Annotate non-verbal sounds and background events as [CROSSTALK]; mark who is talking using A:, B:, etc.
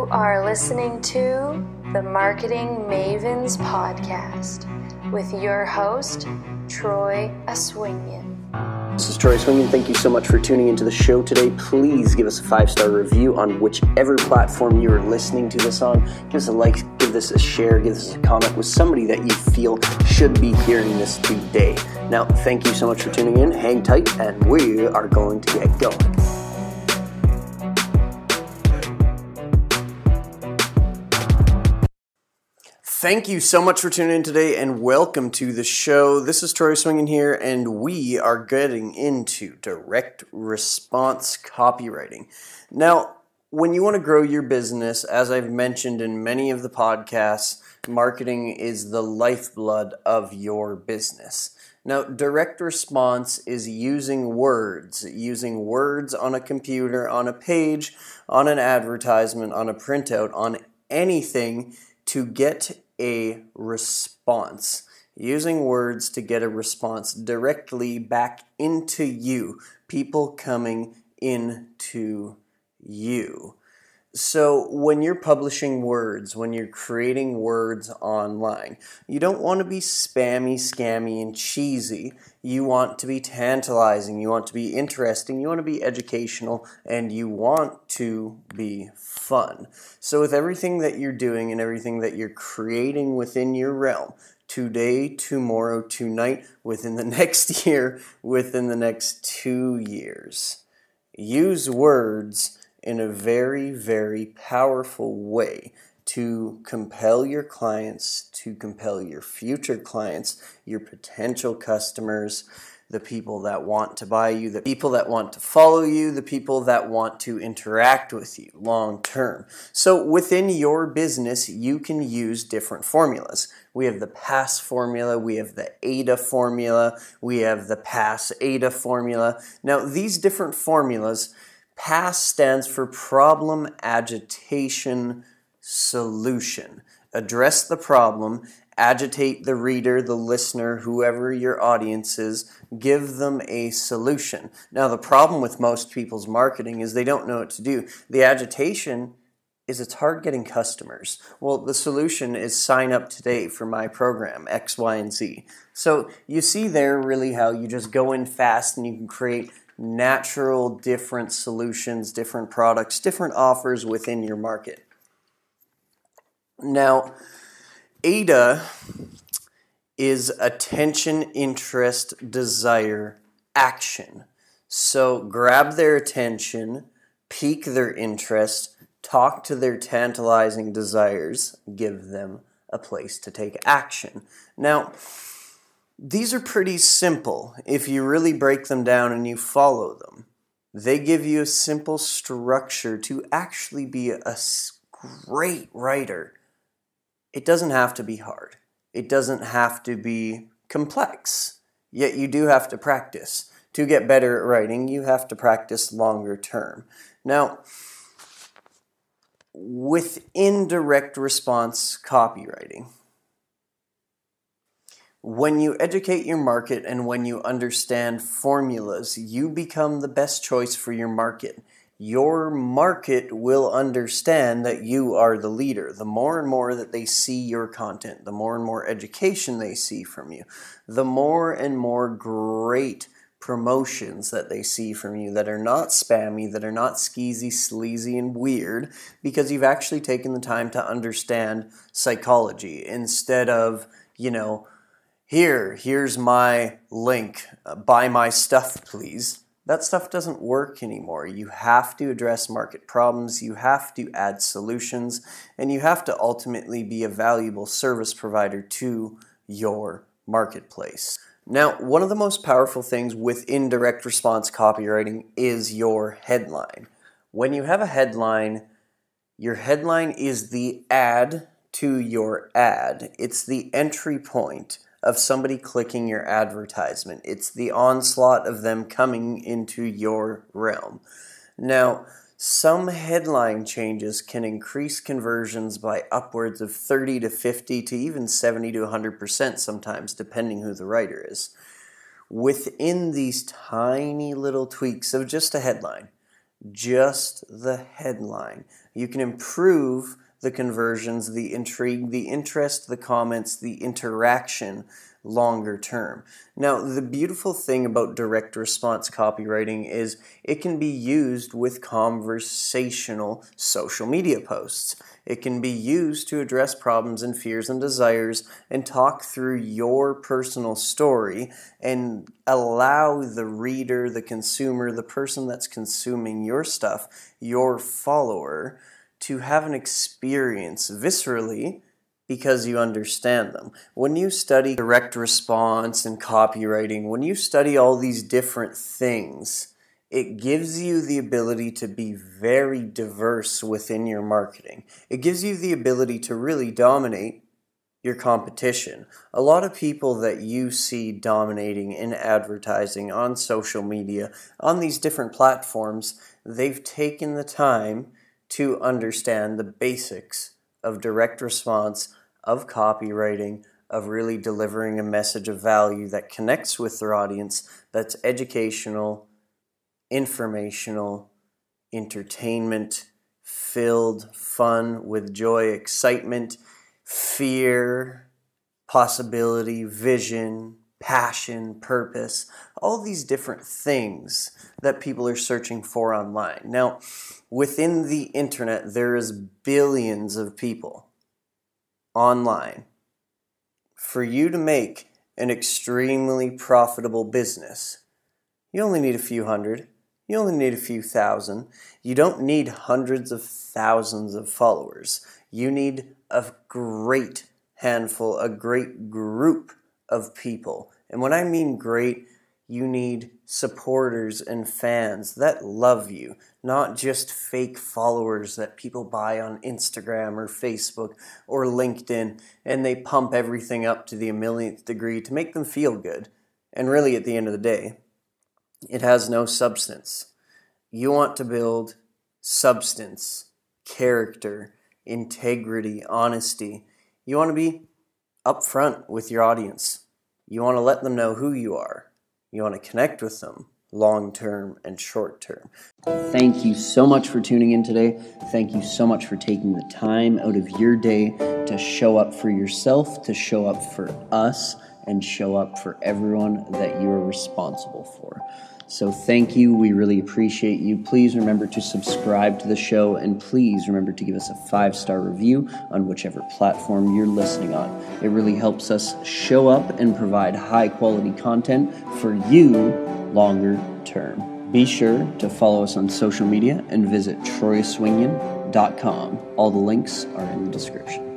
A: You are listening to the Marketing Mavens Podcast with your host, Troy Aswinian.
B: This is Troy Swingen. Thank you so much for tuning into the show today. Please give us a five star review on whichever platform you are listening to this on. Give us a like, give this a share, give us a comment with somebody that you feel should be hearing this today. Now, thank you so much for tuning in. Hang tight, and we are going to get going. Thank you so much for tuning in today and welcome to the show. This is Troy Swingen here, and we are getting into direct response copywriting. Now, when you want to grow your business, as I've mentioned in many of the podcasts, marketing is the lifeblood of your business. Now, direct response is using words, using words on a computer, on a page, on an advertisement, on a printout, on anything to get a response. Using words to get a response directly back into you, people coming into you. So, when you're publishing words, when you're creating words online, you don't want to be spammy, scammy, and cheesy. You want to be tantalizing, you want to be interesting, you want to be educational, and you want to be fun. So, with everything that you're doing and everything that you're creating within your realm, today, tomorrow, tonight, within the [LAUGHS] next year, within the next two years, use words in a very, very powerful way to compel your clients, to compel your future clients, your potential customers, the people that want to buy you, the people that want to follow you, the people that want to interact with you long term. So within your business, you can use different formulas. We have the PAS formula, we have the AIDA formula, we have the PAS AIDA formula. Now, these different formulas PAS stands for Problem Agitation Solution. Address the problem, agitate the reader, the listener, whoever your audience is, give them a solution. Now, the problem with most people's marketing is they don't know what to do. The agitation is it's hard getting customers. Well, the solution is sign up today for my program, X, Y, and Z. So you see there really how you just go in fast and you can create natural, different solutions, different products, different offers within your market. Now, AIDA is attention, interest, desire, action. So grab their attention, pique their interest, talk to their tantalizing desires, give them a place to take action. Now, these are pretty simple if you really break them down and you follow them. They give you a simple structure to actually be a great writer. It doesn't have to be hard, it doesn't have to be complex, yet you do have to practice. To get better at writing, you have to practice longer term. Now, with indirect response copywriting, when you educate your market and when you understand formulas, you become the best choice for your market. Your market will understand that you are the leader. The more and more that they see your content, the more and more education they see from you, the more and more great promotions that they see from you that are not spammy, that are not skeezy, sleazy, and weird, because you've actually taken the time to understand psychology instead of, you know, here, here's my link, uh, buy my stuff, please. That stuff doesn't work anymore. You have to address market problems, you have to add solutions, and you have to ultimately be a valuable service provider to your marketplace. Now, one of the most powerful things with indirect response copywriting is your headline. When you have a headline, your headline is the ad to your ad, it's the entry point of somebody clicking your advertisement. It's the onslaught of them coming into your realm. Now, some headline changes can increase conversions by upwards of 30 to 50 to even 70 to 100% sometimes, depending who the writer is. Within these tiny little tweaks of just a headline, just the headline. You can improve the conversions, the intrigue, the interest, the comments, the interaction longer term. Now, the beautiful thing about direct response copywriting is it can be used with conversational social media posts. It can be used to address problems and fears and desires and talk through your personal story and allow the reader, the consumer, the person that's consuming your stuff, your follower, to have an experience viscerally because you understand them. When you study direct response and copywriting, when you study all these different things, it gives you the ability to be very diverse within your marketing. It gives you the ability to really dominate your competition. A lot of people that you see dominating in advertising on social media, on these different platforms, they've taken the time to understand the basics of direct response of copywriting, of really delivering a message of value that connects with their audience, that's educational, informational, entertainment filled, fun with joy, excitement, fear, possibility, vision, passion, purpose, all these different things that people are searching for online. Now, within the internet, there is billions of people online. For you to make an extremely profitable business, you only need a few hundred. You only need a few thousand. You don't need hundreds of thousands of followers. You need a great handful, a great group of people. And when I mean great, you need supporters and fans that love you, not just fake followers that people buy on Instagram or Facebook or LinkedIn and they pump everything up to the millionth degree to make them feel good. And really, at the end of the day, it has no substance. You want to build substance, character, integrity, honesty. You want to be upfront with your audience. You want to let them know who you are you want to connect with them long term and short term. Thank you so much for tuning in today. Thank you so much for taking the time out of your day to show up for yourself, to show up for us, and show up for everyone that you are responsible for. So thank you. We really appreciate you. Please remember to subscribe to the show and please remember to give us a five star review on whichever platform you're listening on. It really helps us show up and provide high quality content for you longer term. Be sure to follow us on social media and visit troyaswingian.com. All the links are in the description.